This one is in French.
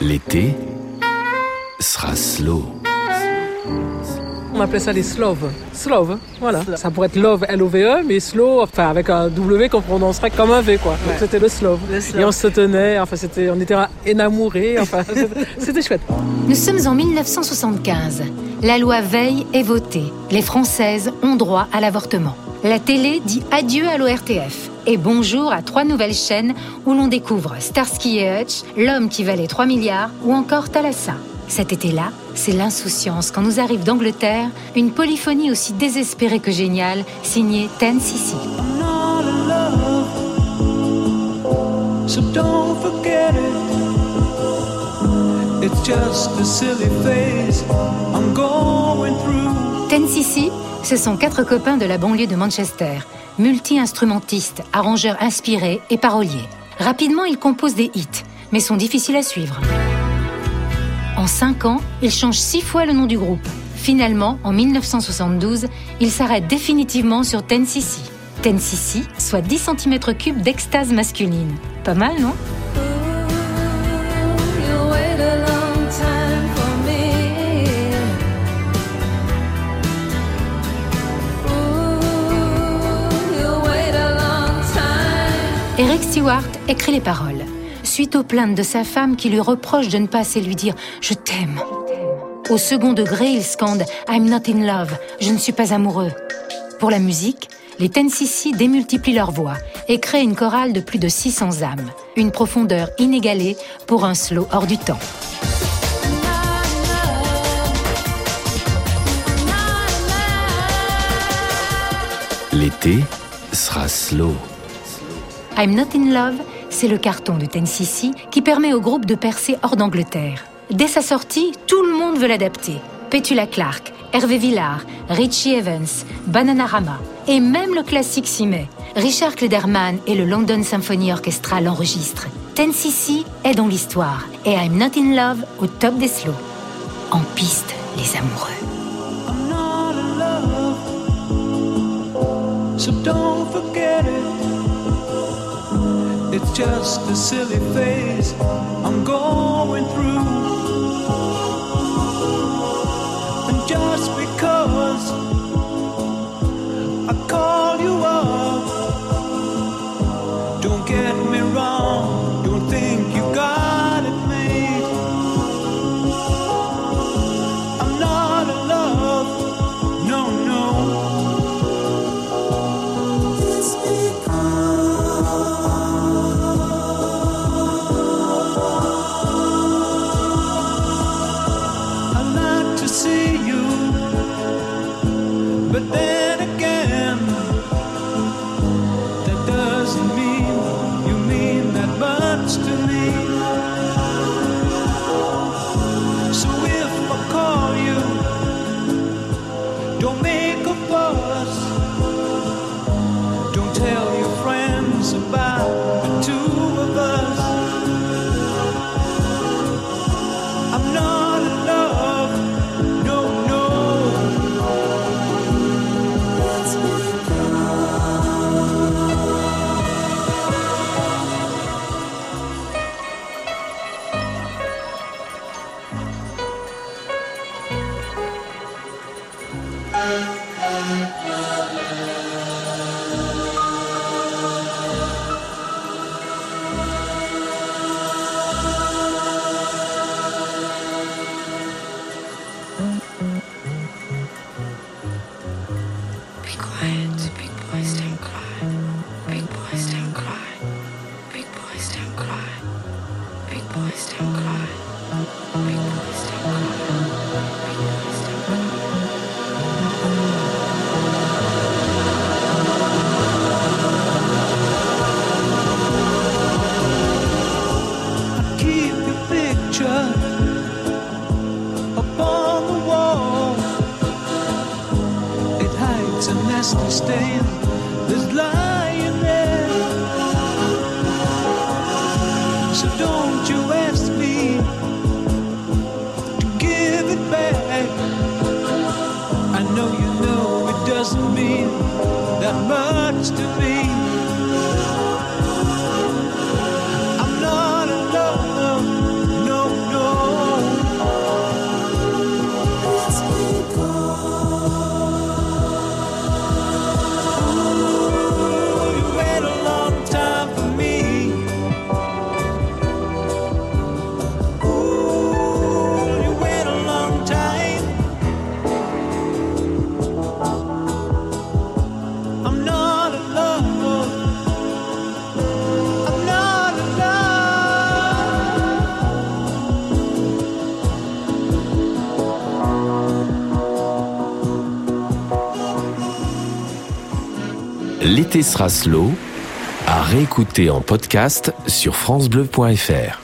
L'été sera slow. On appelait ça les sloves. Slove, voilà. Ça pourrait être love, L-O-V-E, mais slow, enfin avec un W qu'on prononcerait comme un V, quoi. Donc c'était le slove. Et on se tenait, enfin c'était, on était enamourés, enfin c'était chouette. Nous sommes en 1975. La loi Veil est votée. Les Françaises ont droit à l'avortement. La télé dit adieu à l'ORTF et bonjour à trois nouvelles chaînes où l'on découvre Starsky et Hutch, L'homme qui valait 3 milliards ou encore Thalassa. Cet été-là, c'est l'insouciance quand nous arrive d'Angleterre une polyphonie aussi désespérée que géniale, signée Ten Sissi. Ten Sissi, ce sont quatre copains de la banlieue de Manchester, multi-instrumentistes, arrangeurs inspirés et paroliers. Rapidement, ils composent des hits, mais sont difficiles à suivre. En cinq ans, ils changent six fois le nom du groupe. Finalement, en 1972, ils s'arrêtent définitivement sur Ten Sissi. Ten Sissi, soit 10 cm3 d'extase masculine. Pas mal, non? Eric Stewart écrit les paroles suite aux plaintes de sa femme qui lui reproche de ne pas assez lui dire ⁇ Je t'aime ⁇ Au second degré, il scande ⁇ I'm not in love ⁇ Je ne suis pas amoureux. Pour la musique, les Tennessee démultiplient leur voix et créent une chorale de plus de 600 âmes, une profondeur inégalée pour un slow hors du temps. L'été sera slow. I'm Not in Love, c'est le carton de Tennessee qui permet au groupe de percer hors d'Angleterre. Dès sa sortie, tout le monde veut l'adapter. Petula Clark, Hervé Villard, Richie Evans, Bananarama et même le classique s'y. Richard Klederman et le London Symphony Orchestra l'enregistrent. Tennessee est dans l'histoire et I'm Not in Love au top des slows. En piste, les amoureux. It's just a silly phase I'm going through. But then big boys don't cry. Big boys don't cry. Big boys don't that's lying there. So don't you ask me to give it back. I know you know it doesn't mean that much to me. L'été sera slow à réécouter en podcast sur francebleu.fr.